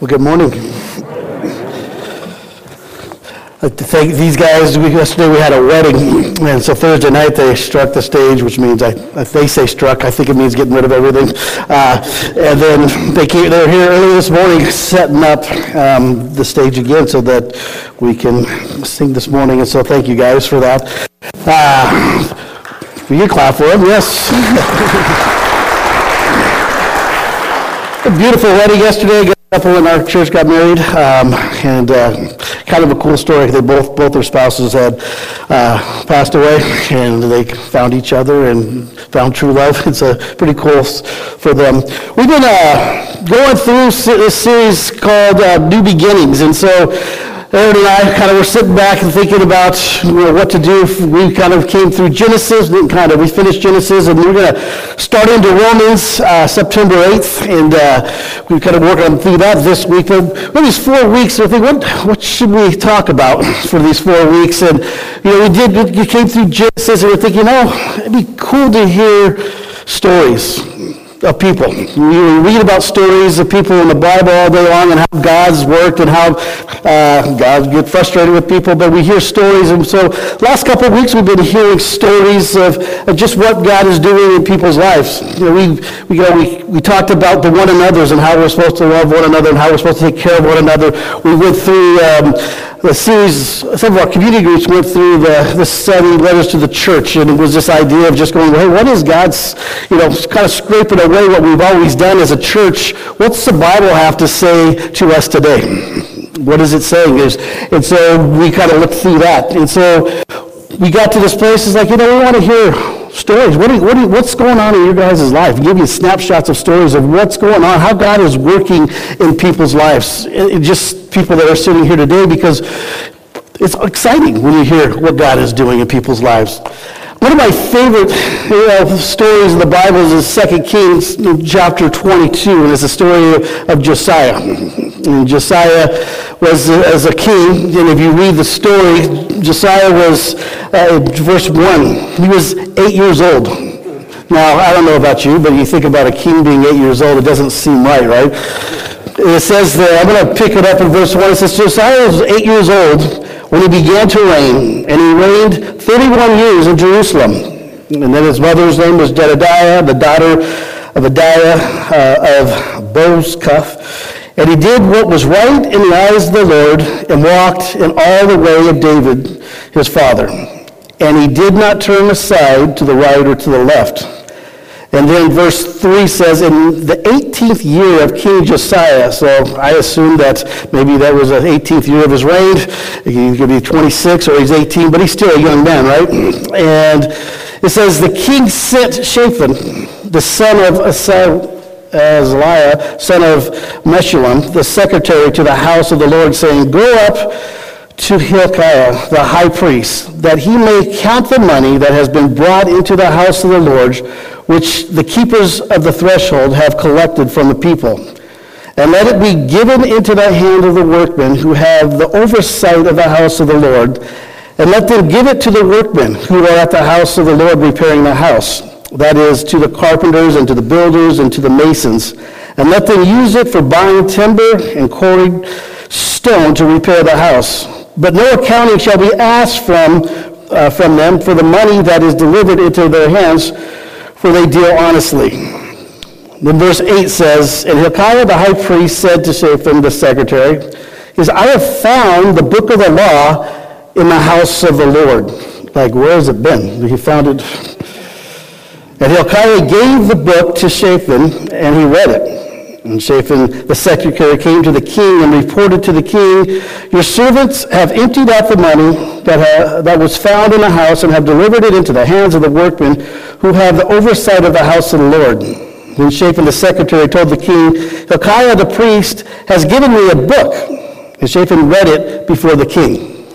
Well, good morning. I'd like to thank these guys. We, yesterday we had a wedding, and so Thursday night they struck the stage, which means I, if they say struck, I think it means getting rid of everything. Uh, and then they came, they were here early this morning setting up um, the stage again so that we can sing this morning. And so thank you guys for that. Uh, you clap for them, yes. a beautiful wedding yesterday couple in our church got married, um, and uh, kind of a cool story. They both both their spouses had uh, passed away, and they found each other and found true love. It's a pretty cool for them. We've been uh, going through this series called uh, New Beginnings, and so Aaron and I kind of were sitting back and thinking about you know, what to do. We kind of came through Genesis, kind of, we finished Genesis, and we're going to start into Romans uh, September 8th, and uh, we kind of worked on through that this week. But these four weeks, I think, what, what should we talk about for these four weeks? And, you know, we did, we came through Genesis, and we're thinking, oh, it'd be cool to hear stories of people. You read about stories of people in the Bible all day long and how God's worked and how uh, God get frustrated with people, but we hear stories. And so last couple of weeks we've been hearing stories of, of just what God is doing in people's lives. You know, we, we, you know, we, we talked about the one another's and how we're supposed to love one another and how we're supposed to take care of one another. We went through um, the series, some of our community groups went through the, the study letters to the church, and it was this idea of just going, hey, what is God's, you know, kind of scraping away what we've always done as a church. What's the Bible have to say to us today? What is it saying? And so we kind of looked through that. And so we got to this place, it's like, you know, we want to hear stories. What, what what's going on in your guys' life? Give you snapshots of stories of what's going on, how God is working in people's lives. Just people that are sitting here today because it's exciting when you hear what God is doing in people's lives. One of my favorite you know, stories in the Bible is 2 Kings chapter 22, and it's the story of Josiah. And Josiah was as a king, and if you read the story, Josiah was, uh, verse 1, he was eight years old. Now, I don't know about you, but you think about a king being eight years old, it doesn't seem right, right? It says there, I'm going to pick it up in verse 1. It says, Josiah was eight years old when he began to reign, and he reigned 31 years in Jerusalem. And then his mother's name was Jedediah, the daughter of Adaiah uh, of Bozkath. And he did what was right in the eyes of the Lord and walked in all the way of David, his father. And he did not turn aside to the right or to the left. And then verse 3 says, in the 18th year of King Josiah, so I assume that maybe that was the 18th year of his reign. He could be 26 or he's 18, but he's still a young man, right? And it says, the king sent Shaphan, the son of Azaliah, son of Meshullam, the secretary to the house of the Lord, saying, Go up to Hilkiah, the high priest, that he may count the money that has been brought into the house of the Lord, which the keepers of the threshold have collected from the people. And let it be given into the hand of the workmen who have the oversight of the house of the Lord. And let them give it to the workmen who are at the house of the Lord repairing the house. That is, to the carpenters and to the builders and to the masons. And let them use it for buying timber and quarried stone to repair the house. But no accounting shall be asked from, uh, from them for the money that is delivered into their hands for they deal honestly. Then verse 8 says, And Hilkiah the high priest said to Shaphan the secretary, is, I have found the book of the law in the house of the Lord. Like, where has it been? He found it. And Hilkiah gave the book to Shaphan, and he read it. And Shaphan, the secretary, came to the king and reported to the king, Your servants have emptied out the money that, ha- that was found in the house and have delivered it into the hands of the workmen who have the oversight of the house of the Lord. Then Shaphan, the secretary, told the king, Hilkiah the priest has given me a book. And Shaphan read it before the king.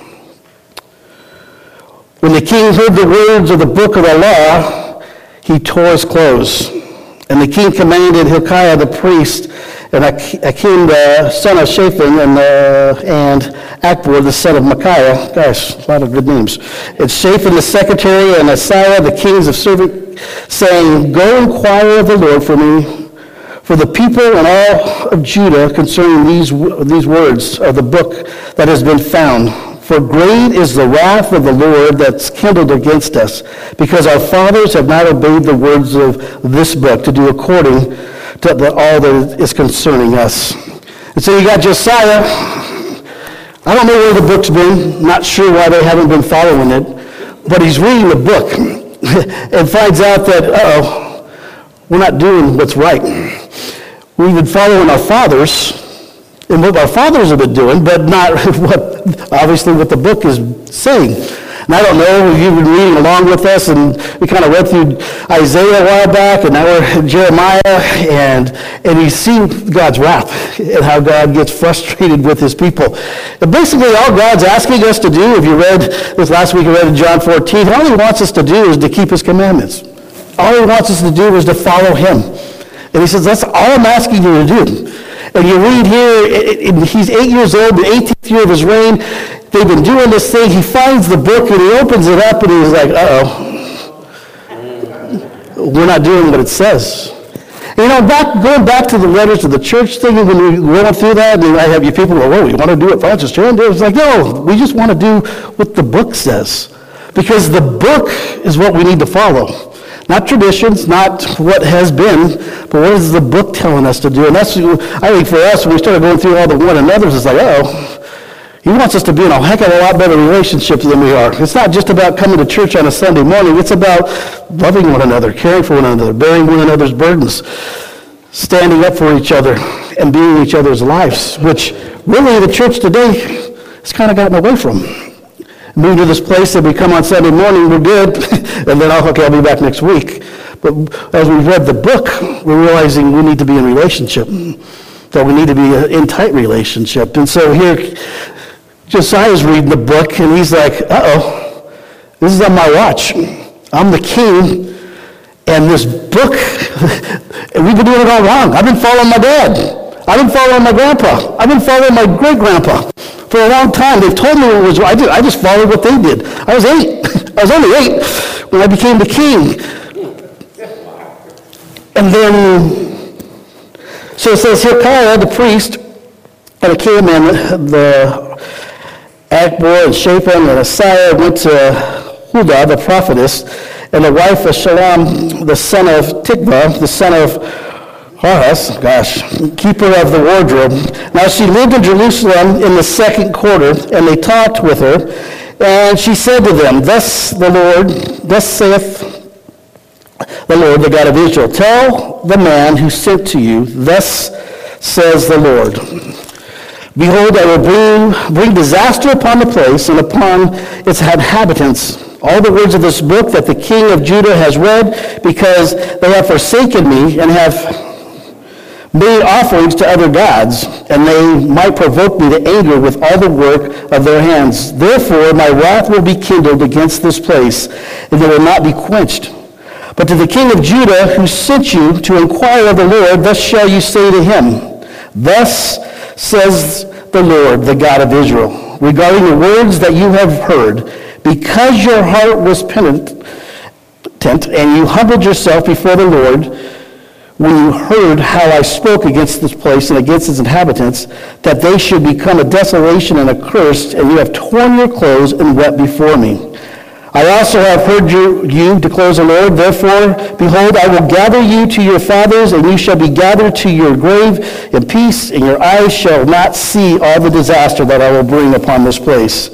When the king heard the words of the book of the law, he tore his clothes. And the king commanded Hilkiah the priest and Akim the son of Shaphan and, uh, and Achbor the son of Micaiah. Gosh, a lot of good names. It's Shaphan the secretary and Asaiah the king's of servant, saying, Go inquire of the Lord for me, for the people and all of Judah concerning these, these words of the book that has been found. For great is the wrath of the Lord that's kindled against us, because our fathers have not obeyed the words of this book to do according to the, all that is concerning us. And so you got Josiah. I don't know where the book's been. Not sure why they haven't been following it. But he's reading the book and finds out that, uh-oh, we're not doing what's right. We've been following our fathers and what our fathers have been doing, but not what, obviously, what the book is saying. And I don't know if you've been reading along with us, and we kind of read through Isaiah a while back, and now we're Jeremiah, and, and you see God's wrath and how God gets frustrated with his people. And basically, all God's asking us to do, if you read this last week, you read in John 14, all he wants us to do is to keep his commandments. All he wants us to do is to follow him. And he says, that's all I'm asking you to do. And you read here, he's eight years old, the 18th year of his reign. They've been doing this thing. He finds the book and he opens it up and he's like, uh-oh. We're not doing what it says. You know, back, going back to the letters to the church thing, when we went through that, and I have you people go, "Oh, you want to do what Francis Chan did?" It's like, no, we just want to do what the book says, because the book is what we need to follow. Not traditions, not what has been, but what is the book telling us to do? And that's, I think for us, when we started going through all the one another's, it's like, oh, he wants us to be in a heck of a lot better relationship than we are. It's not just about coming to church on a Sunday morning. It's about loving one another, caring for one another, bearing one another's burdens, standing up for each other, and being each other's lives, which really the church today has kind of gotten away from move to this place that we come on Sunday morning, we're good, and then, oh, okay, I'll be back next week. But as we read the book, we're realizing we need to be in relationship, that we need to be in tight relationship. And so here, Josiah's reading the book, and he's like, uh-oh, this is on my watch. I'm the king, and this book, and we've been doing it all wrong. I've been following my dad. I've been following my grandpa. I've been following my great-grandpa for a long time. They've told me what was I did. I just followed what they did. I was eight. I was only eight when I became the king. And then, so it says Hilkiah, the priest, and Achiman, the Achbor, and Shaphan, and Asaiah went to Huldah, the prophetess, and the wife of Shallum, the son of Tikvah, the son of Gosh, keeper of the wardrobe. Now she lived in Jerusalem in the second quarter, and they talked with her. And she said to them, Thus the Lord, thus saith the Lord, the God of Israel, tell the man who sent to you, thus says the Lord. Behold, I will bring, bring disaster upon the place and upon its inhabitants. All the words of this book that the king of Judah has read, because they have forsaken me and have made offerings to other gods, and they might provoke me to anger with all the work of their hands. Therefore, my wrath will be kindled against this place, and it will not be quenched. But to the king of Judah, who sent you to inquire of the Lord, thus shall you say to him, Thus says the Lord, the God of Israel, regarding the words that you have heard, because your heart was penitent, and you humbled yourself before the Lord, when you heard how I spoke against this place and against its inhabitants, that they should become a desolation and accursed, and you have torn your clothes and wept before me. I also have heard you, you declares the Lord. Therefore, behold, I will gather you to your fathers, and you shall be gathered to your grave in peace, and your eyes shall not see all the disaster that I will bring upon this place.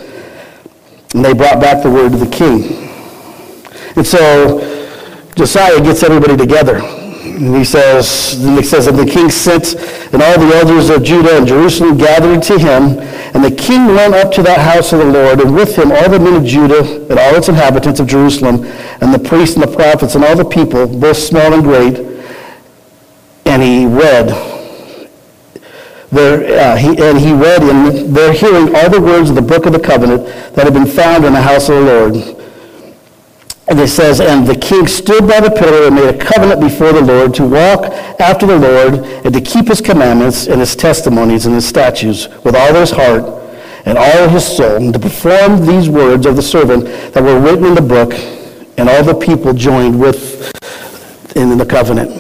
And they brought back the word to the king. And so Josiah gets everybody together. And he says, and he says, and the king sent, and all the elders of Judah and Jerusalem gathered to him. And the king went up to that house of the Lord, and with him all the men of Judah and all its inhabitants of Jerusalem, and the priests and the prophets and all the people, both small and great. And he read, there, uh, he, and he read in their hearing all the words of the book of the covenant that had been found in the house of the Lord. And it says, And the king stood by the pillar and made a covenant before the Lord to walk after the Lord and to keep his commandments and his testimonies and his statutes with all his heart and all his soul, and to perform these words of the servant that were written in the book, and all the people joined with in the covenant.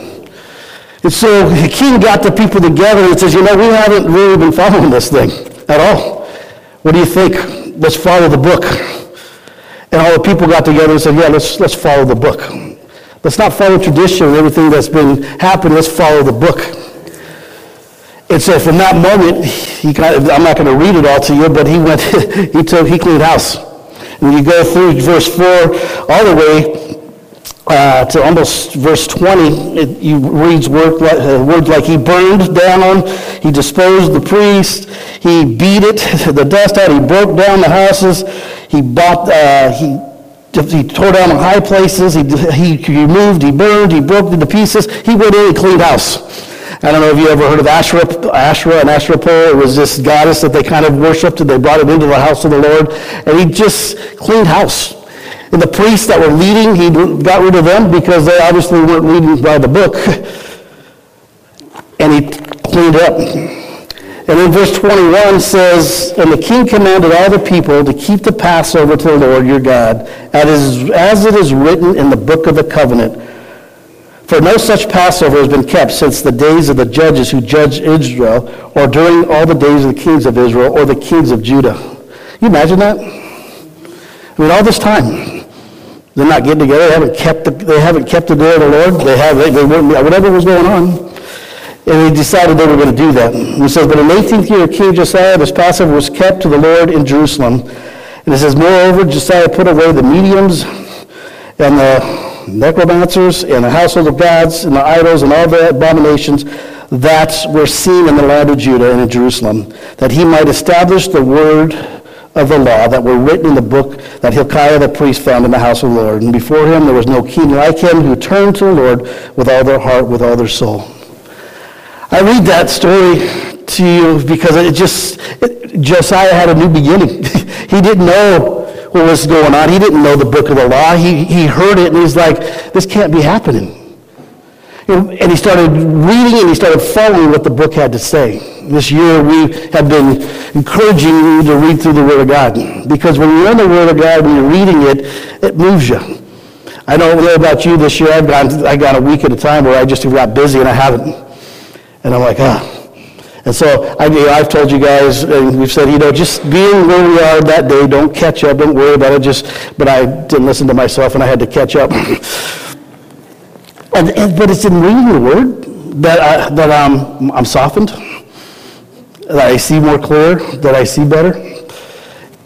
And so the king got the people together and says, you know, we haven't really been following this thing at all. What do you think? Let's follow the book. And all the people got together and said, yeah, let's, let's follow the book. Let's not follow tradition and everything that's been happening. Let's follow the book. And so from that moment, he got, I'm not going to read it all to you, but he went, he took, he cleaned house. And you go through verse 4 all the way uh, to almost verse 20, it, he reads word uh, words like he burned down he disposed the priest, he beat it, the dust out, he broke down the houses, he bought, uh, he he tore down the high places, he, he removed, he burned, he broke into pieces. He went in and cleaned house. I don't know if you ever heard of Asherah, Asherah and Asherah pole. It was this goddess that they kind of worshipped, and they brought it into the house of the Lord. And he just cleaned house. And the priests that were leading, he got rid of them because they obviously weren't leading by the book. And he cleaned up. And then verse 21 says, And the king commanded all the people to keep the Passover to the Lord your God, as it is written in the book of the covenant for no such Passover has been kept since the days of the judges who judged Israel, or during all the days of the kings of Israel, or the kings of Judah. You imagine that? I mean, all this time, they're not getting together. They haven't kept the, they haven't kept the day of the Lord. They have they, they whatever was going on. And they decided they were going to do that. And it says, But in the 18th year of King Josiah, this Passover was kept to the Lord in Jerusalem. And it says, Moreover, Josiah put away the mediums and the necromancers and the household of gods and the idols and all the abominations that were seen in the land of Judah and in Jerusalem, that he might establish the word of the law that were written in the book that Hilkiah the priest found in the house of the Lord. And before him there was no king like him who turned to the Lord with all their heart, with all their soul. I read that story to you because it just, it, Josiah had a new beginning. he didn't know what was going on. He didn't know the book of the law. He, he heard it and he's like, this can't be happening. And he started reading and he started following what the book had to say. This year we have been encouraging you to read through the Word of God. Because when you're in the Word of God, when you're reading it, it moves you. I don't know about you this year. I've gone, I got a week at a time where I just got busy and I haven't. And I'm like, ah, and so I, have told you guys, and we've said, you know, just being where we are that day, don't catch up, don't worry about it. Just, but I didn't listen to myself, and I had to catch up. and, and, but it's in reading the Word that I, that I'm, I'm softened, that I see more clear, that I see better.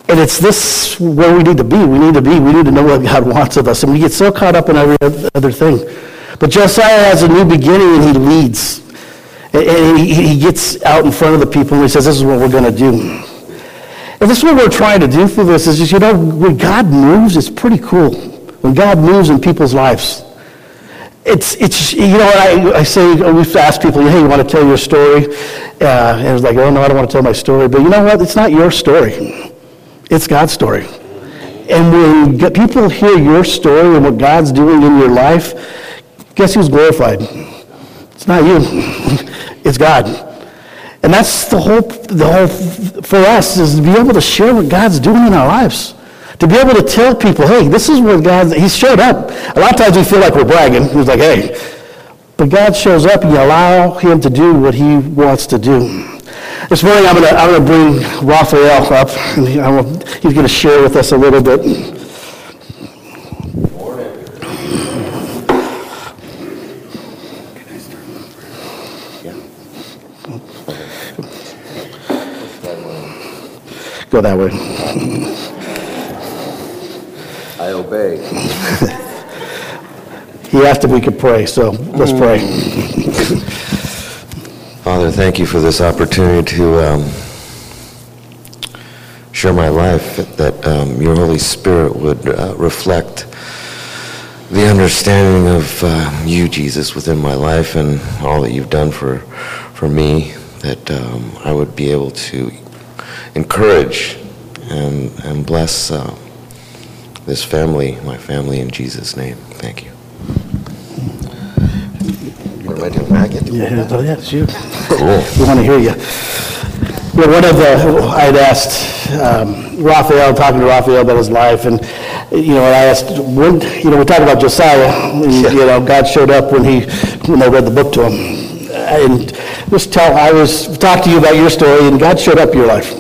And it's this where we need to be. We need to be. We need to know what God wants of us, and we get so caught up in every other thing. But Josiah has a new beginning, and he leads. And he he gets out in front of the people and he says, this is what we're going to do. And this is what we're trying to do through this is just, you know, when God moves, it's pretty cool. When God moves in people's lives. It's, it's you know, I, I say, we've asked people, hey, you want to tell your story? Uh, and it's like, oh, no, I don't want to tell my story. But you know what? It's not your story. It's God's story. And when people hear your story and what God's doing in your life, guess who's glorified? It's not you. It's God. And that's the whole, the whole, for us, is to be able to share what God's doing in our lives. To be able to tell people, hey, this is what God, he showed up. A lot of times we feel like we're bragging. He's like, hey. But God shows up and you allow Him to do what He wants to do. This morning I'm going to bring Raphael up. And he's going to share with us a little bit. Go that way. I obey. he asked if we could pray, so let's pray. Father, thank you for this opportunity to um, share my life, that um, your Holy Spirit would uh, reflect the understanding of uh, you, Jesus, within my life and all that you've done for, for me, that um, I would be able to encourage and, and bless uh, this family, my family, in Jesus' name. Thank you. What am I doing? I get to Yeah, oh, yeah, it's you. Cool. We want to hear you. Well, one of the, I had asked um, Raphael, talking to Raphael about his life, and, you know, I asked, when, you know, we talked about Josiah, and, you know, God showed up when he, when they read the book to him. and just tell, I was, talk to you about your story, and God showed up your life.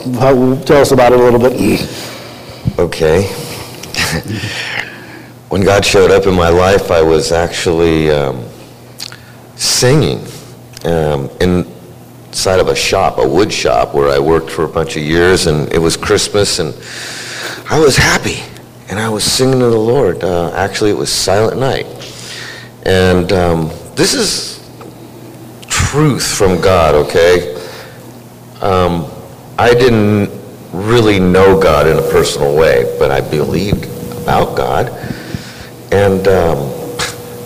Tell us about it a little bit. Okay. when God showed up in my life, I was actually um, singing um, inside of a shop, a wood shop, where I worked for a bunch of years, and it was Christmas, and I was happy, and I was singing to the Lord. Uh, actually, it was Silent Night, and um, this is truth from God. Okay. Um, I didn't really know God in a personal way, but I believed about God. And um,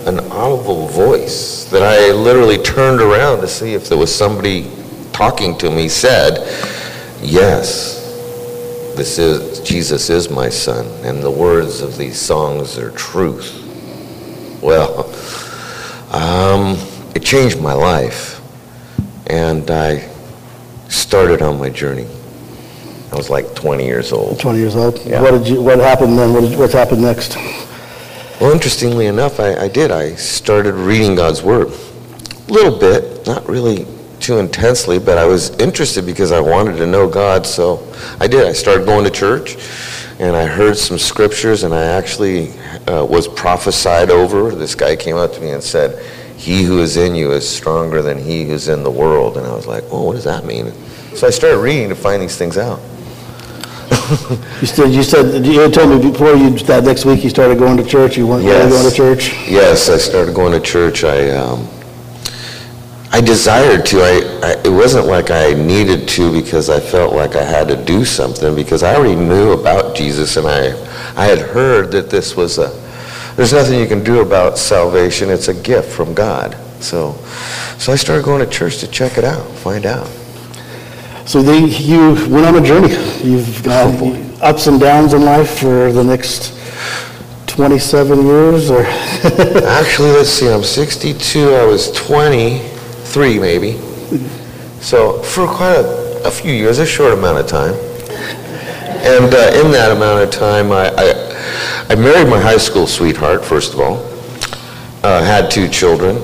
an audible voice that I literally turned around to see if there was somebody talking to me said, Yes, this is Jesus is my son, and the words of these songs are truth. Well, um, it changed my life, and I started on my journey. I was like 20 years old. 20 years old. Yeah. What did you, what happened then? What did- What's happened next? Well, interestingly enough, I, I did. I started reading God's Word. A little bit, not really too intensely, but I was interested because I wanted to know God, so I did. I started going to church, and I heard some scriptures, and I actually uh, was prophesied over. This guy came up to me and said, He who is in you is stronger than he who's in the world. And I was like, Oh, what does that mean? So I started reading to find these things out. You said, you said, you told me before you, that next week you started going to church, you weren't really Yes. going to church? Yes, I started going to church. I, um, I desired to. I, I, it wasn't like I needed to because I felt like I had to do something because I already knew about Jesus and I, I had heard that this was a, there's nothing you can do about salvation. It's a gift from God. So, so I started going to church to check it out, find out. So then you went on a journey. You've got ups and downs in life for the next 27 years, or? Actually, let's see, I'm 62, I was 23 maybe. So for quite a, a few years, a short amount of time. And uh, in that amount of time, I, I, I married my high school sweetheart, first of all. Uh, had two children.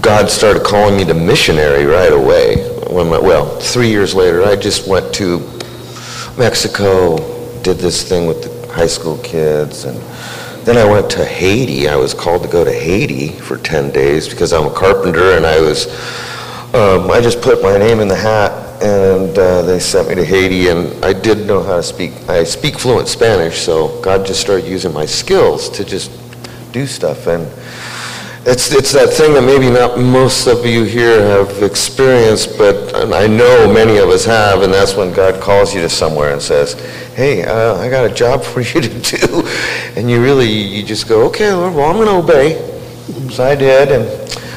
God started calling me to missionary right away. When my, well, three years later, I just went to Mexico, did this thing with the high school kids, and then I went to Haiti. I was called to go to Haiti for 10 days because I'm a carpenter, and I was, um, I just put my name in the hat, and uh, they sent me to Haiti, and I did know how to speak. I speak fluent Spanish, so God just started using my skills to just do stuff, and it's, it's that thing that maybe not most of you here have experienced, but I know many of us have, and that's when God calls you to somewhere and says, hey, uh, I got a job for you to do. And you really, you just go, okay, Lord, well, I'm going to obey. So I did, and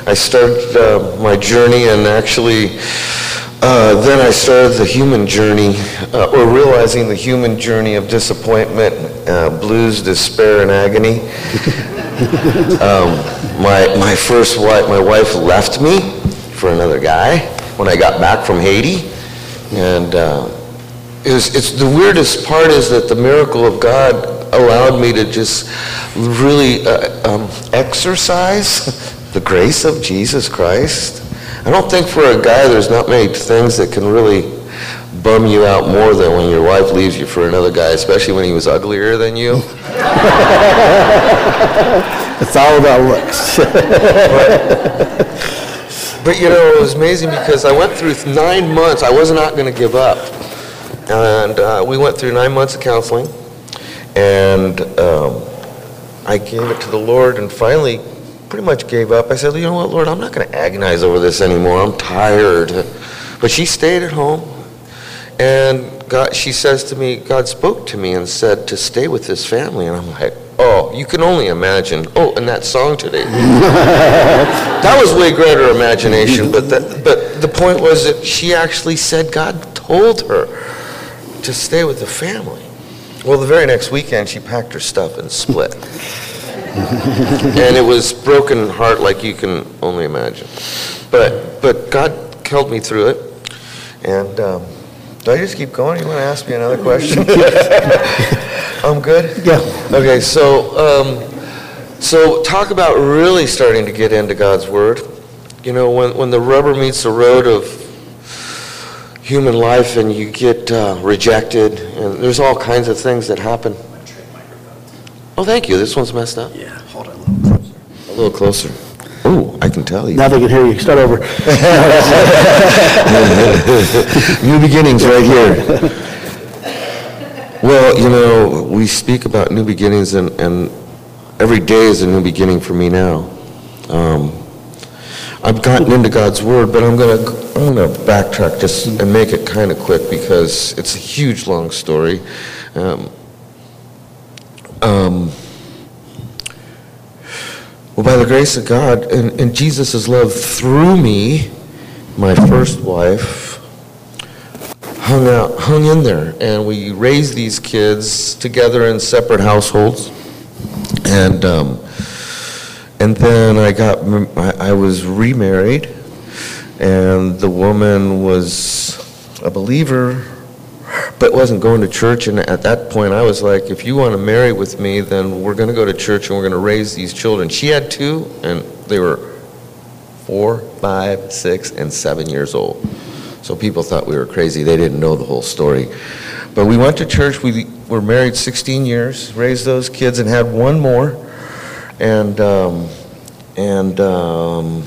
I started uh, my journey, and actually, uh, then I started the human journey, uh, or realizing the human journey of disappointment, uh, blues, despair, and agony. Um, my, my first wife, my wife left me for another guy when I got back from Haiti. And uh, it was, it's, the weirdest part is that the miracle of God allowed me to just really uh, um, exercise the grace of Jesus Christ. I don't think for a guy there's not many things that can really bum you out more than when your wife leaves you for another guy, especially when he was uglier than you. It's all about looks. But you know, it was amazing because I went through nine months. I was not going to give up, and uh, we went through nine months of counseling, and um, I gave it to the Lord, and finally, pretty much gave up. I said, "You know what, Lord? I'm not going to agonize over this anymore. I'm tired." But she stayed at home, and God, she says to me, God spoke to me and said to stay with this family, and I'm like, "Oh, you can only imagine." Oh, and that song today. That was way greater imagination, but that, but the point was that she actually said God told her to stay with the family. Well, the very next weekend, she packed her stuff and split. and it was broken heart like you can only imagine. But but God held me through it. And um, do I just keep going? You want to ask me another question? I'm good. Yeah. Okay, so, um, so talk about really starting to get into God's Word. you know, when, when the rubber meets the road of human life and you get uh, rejected, and there's all kinds of things that happen. Oh, thank you. This one's messed up. Yeah, hold on a little closer. A little closer. Oh, I can tell you. Now they can hear you. Start over. New beginnings right here. Well, you know, we speak about new beginnings, and, and every day is a new beginning for me now. Um, I've gotten into God's Word, but I'm gonna, I'm gonna backtrack just and make it kind of quick because it's a huge, long story. Um, um, well, by the grace of God and, and Jesus' love through me, my first wife hung out, hung in there, and we raised these kids together in separate households. And um, and then I got, I was remarried, and the woman was a believer, but wasn't going to church. And at that point, I was like, if you want to marry with me, then we're going to go to church and we're going to raise these children. She had two, and they were four, five, six, and seven years old. So people thought we were crazy. They didn't know the whole story. But we went to church. We were married 16 years, raised those kids, and had one more. And um, and um,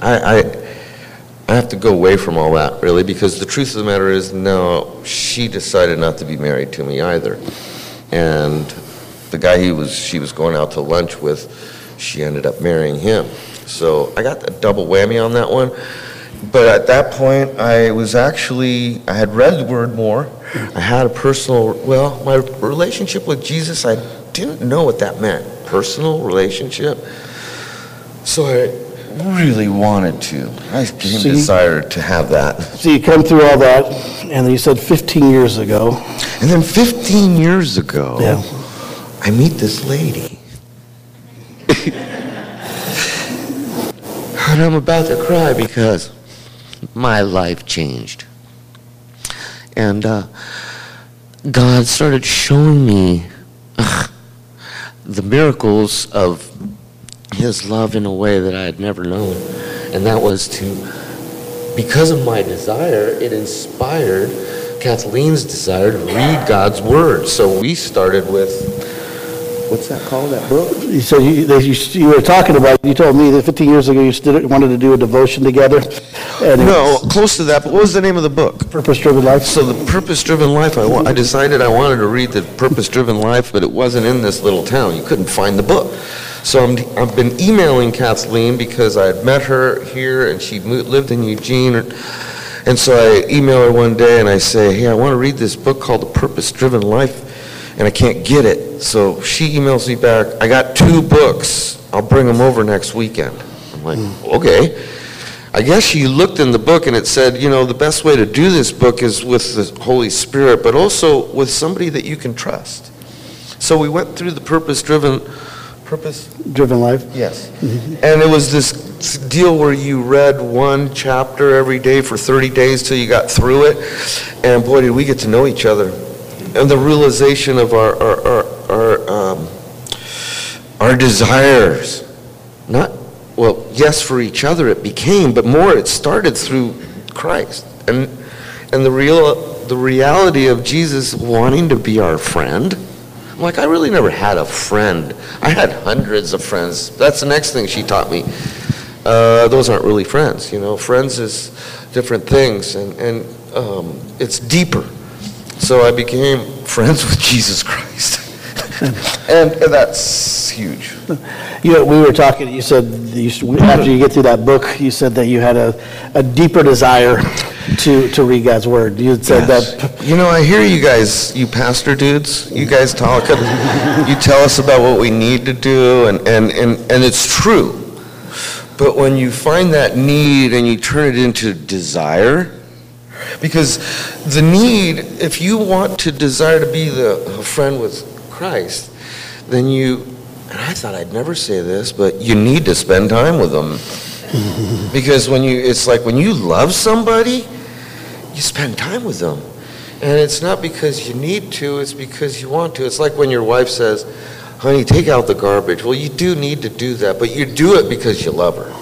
I, I I have to go away from all that really because the truth of the matter is no, she decided not to be married to me either. And the guy he was she was going out to lunch with, she ended up marrying him. So I got a double whammy on that one. But at that point, I was actually, I had read the word more. I had a personal, well, my relationship with Jesus, I didn't know what that meant. Personal relationship. So I really wanted to. I became So desired to have that. So you come through all that, and then you said 15 years ago. And then 15 years ago, Yeah. I meet this lady. and I'm about to cry because my life changed. And uh, God started showing me the miracles of His love in a way that I had never known. And that was to, because of my desire, it inspired Kathleen's desire to read God's Word. So we started with, what's that called, that book? You said you, you, you were talking about, you told me that 15 years ago you wanted to do a devotion together. and No, close to that, but what was the name of the book? Purpose-driven life. So the purpose-driven life, I, I decided I wanted to read the purpose-driven life, but it wasn't in this little town. You couldn't find the book. So I'm, I've been emailing Kathleen because I had met her here and she lived in Eugene. And so I email her one day and I say, hey, I want to read this book called The Purpose-Driven Life, and I can't get it. So she emails me back, I got two books. I'll bring them over next weekend. I'm like, hmm. okay. I guess she looked in the book and it said, you know, the best way to do this book is with the Holy Spirit, but also with somebody that you can trust. So we went through the purpose-driven, purpose, Driven life. yes. And it was this deal where you read one chapter every day for 30 days till you got through it. And boy, did we get to know each other. And the realization of our, our, our, our, um, our desires, not well, yes, for each other it became, but more it started through Christ. And, and the, real, the reality of Jesus wanting to be our friend. I'm like, I really never had a friend. I had hundreds of friends. That's the next thing she taught me. Uh, those aren't really friends, you know. Friends is different things, and, and um, it's deeper. So I became friends with Jesus Christ. And, and that's huge. You know, we were talking, you said, you- after you get through that book, you said that you had a, a deeper desire to, to read God's word. You said that, You know, I hear you guys, you pastor dudes, you guys talk, you tell us about what we need to do, and, and, and, and it's true. But when you find that need and you turn it into desire, because the need, if you want to desire to be the a friend with Christ, then you, and I thought I'd never say this, but you need to spend time with them. Because when you, it's like when you love somebody, you spend time with them. And it's not because you need to, it's because you want to. It's like when your wife says, honey, take out the garbage. Well, you do need to do that, but you do it because you love her.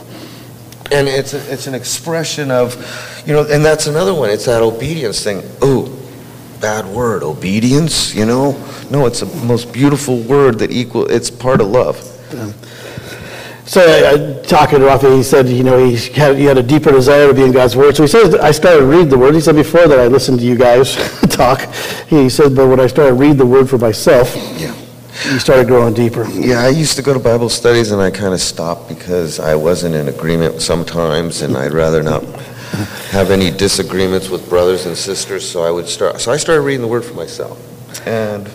And it's, a, it's an expression of, you know, and that's another one. It's that obedience thing. Oh, bad word, obedience, you know? No, it's the most beautiful word that equal, it's part of love. So I, talking to Rafi, he said, you know, he had, he had a deeper desire to be in God's Word. So he said, I started reading the Word. He said before that I listened to you guys talk. He said, but when I started reading the Word for myself, Yeah. he started growing deeper. Yeah, I used to go to Bible studies and I kind of stopped because I wasn't in agreement sometimes and I'd rather not have any disagreements with brothers and sisters, so I would start, so I started reading the Word for myself. And,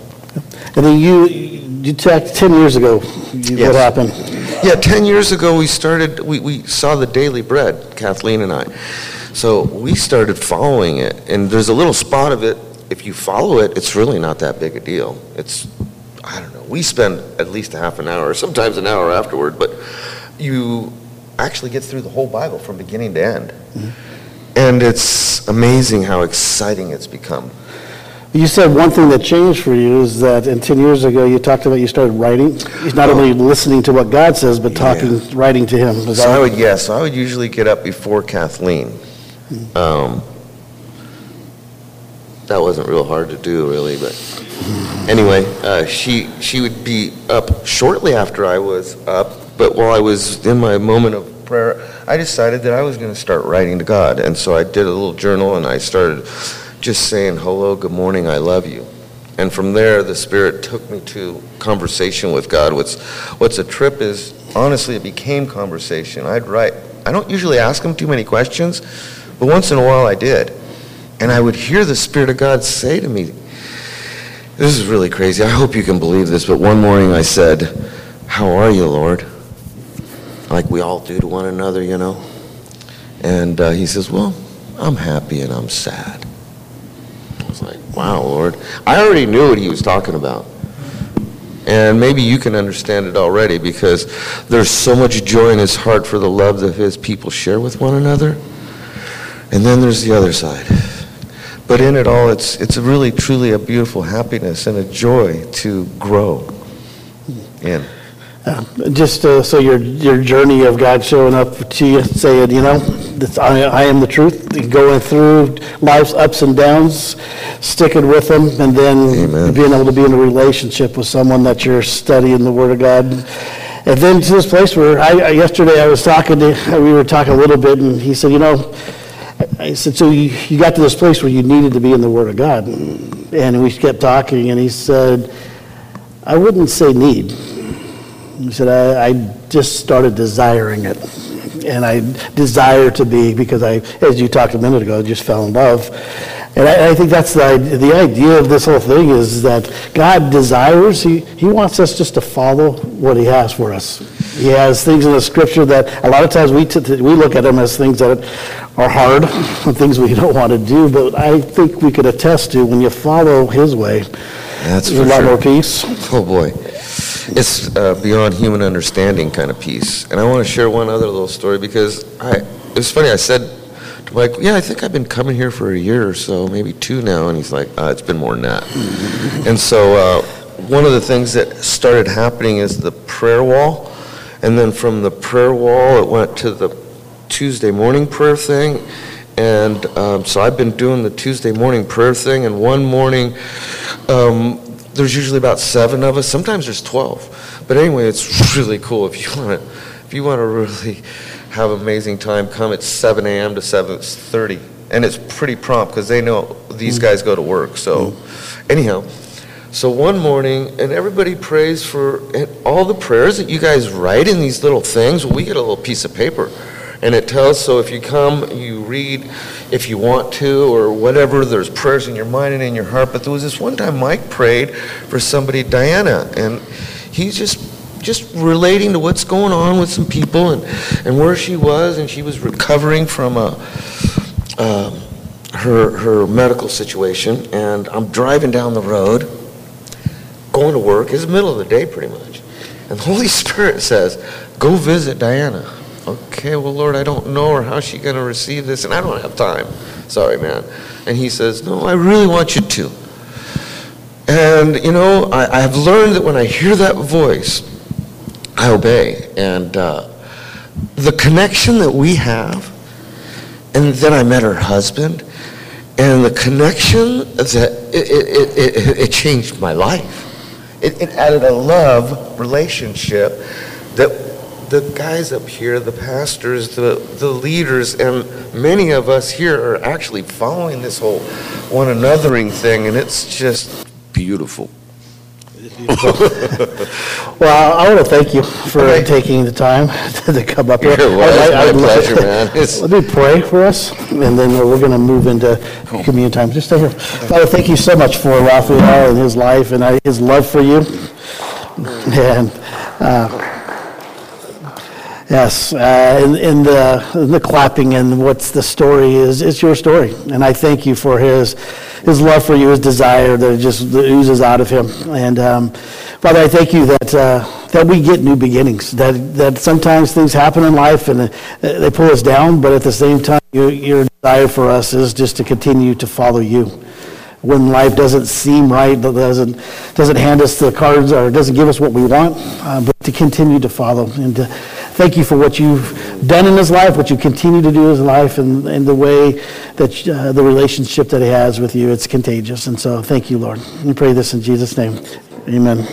And then you, you talked 10 years ago, you- Yes. what happened? yeah, 10 years ago, we started, we, we saw the Daily Bread, Kathleen and I. So we started following it, and there's a little spot of it, if you follow it, it's really not that big a deal. It's, I don't know, we spend at least a half an hour, sometimes an hour afterward, but you actually gets through the whole Bible from beginning to end. And it's amazing how exciting it's become. You said one thing that changed for you is that, and 10 years ago, you talked about you started writing. Not only listening to what God says, but talking, writing to Him. So I would, yes, so I would usually get up before Kathleen. Um, That wasn't real hard to do, really, but anyway, uh, she, she would be up shortly after I was up, but while I was in my moment of prayer, I decided that I was going to start writing to God. And so I did a little journal and I started just saying, hello, good morning, I love you. And from there, the Spirit took me to conversation with God. What's, what's a trip is, honestly, it became conversation. I'd write, I don't usually ask him too many questions, but once in a while I did. And I would hear the Spirit of God say to me, this is really crazy. I hope you can believe this, but one morning I said, How are you, Lord? Like we all do to one another, you know? And uh, he says, Well, I'm happy and I'm sad. I was like, Wow, Lord. I already knew what he was talking about. And maybe you can understand it already because there's so much joy in his heart for the love that his people share with one another. And then there's the other side. But in it all, it's, it's really, truly a beautiful happiness and a joy to grow in. Uh, Just uh, so your, your journey of God showing up to you, saying, you know, I, I am the truth, going through life's ups and downs, sticking with them, and then Amen. being able to be in a relationship with someone that you're studying the Word of God. And then to this place where, I, I- yesterday I was talking to, we were talking a little bit, and he said, you know, I said, so you, you got to this place where you needed to be in the Word of God. And we kept talking, and he said, I wouldn't say need. He said, I, I just started desiring it. And I desire to be, because I, as you talked a minute ago, just fell in love. And I, I think that's the, the idea of this whole thing is that God desires, he, he wants us just to follow what he has for us. He has things in the scripture that a lot of times we, t- t- we look at them as things that are hard, things we don't want to do, but I think we could attest to when you follow his way, That's there's a lot sure. more peace. Oh, boy. It's beyond human understanding kind of peace. And I want to share one other little story because I, it was funny. I said to Mike, yeah, I think I've been coming here for a year or so, maybe two now. And he's like, uh, it's been more than that. and so uh, one of the things that started happening is the prayer wall. And then from the prayer wall, it went to the Tuesday morning prayer thing. And um, so I've been doing the Tuesday morning prayer thing. And one morning, um, there's usually about seven of us. Sometimes there's 12. But anyway, it's really cool. If you want to, if you want to really have an amazing time, come at 7 a.m. to 7:30, and it's pretty prompt because they know these mm. guys go to work. So, mm. anyhow, so one morning, and everybody prays for and all the prayers that you guys write in these little things. Well, we get a little piece of paper, and it tells. So if you come, you read, if you want to, or whatever. There's prayers in your mind and in your heart. But there was this one time Mike prayed for somebody, Diana, and he's just just relating to what's going on with some people and and where she was, and she was recovering from a. Um, her, her medical situation, and I'm driving down the road, going to work. It's the middle of the day, pretty much. And the Holy Spirit says, Go visit Diana. Okay, well, Lord, I don't know her. How's she going to receive this? And I don't have time. Sorry, man. And he says, No, I really want you to. And, you know, I, I've learned that when I hear that voice, I obey. And uh, the connection that we have, and then I met her husband, and the connection that it, it, it, it, it changed my life. It, it added a love relationship that the guys up here, the pastors, the, the leaders, and many of us here are actually following this whole one anothering thing, and it's just beautiful. Well, I want to thank you for Okay. taking the time to come up here. I- I- my pleasure, man. It's- Let me pray for us, and then we're going to move into communion time. Just stay here. Father, thank you so much for Raphael and his life and his love for you. And, uh, yes, uh, and and the the clapping and what's the story is, it's your story. And I thank you for his, his love for you, his desire that just that oozes out of him. And um, Father, I thank you that, uh, that we get new beginnings, that, that sometimes things happen in life and uh, they pull us down, but at the same time, your, your desire for us is just to continue to follow you. When life doesn't seem right, doesn't, doesn't hand us the cards or doesn't give us what we want, uh, but to continue to follow. And to thank you for what you've done in his life, what you continue to do in his life, and, and the way that uh, the relationship that he has with you, it's contagious. And so thank you, Lord. We pray this in Jesus' name. Amen.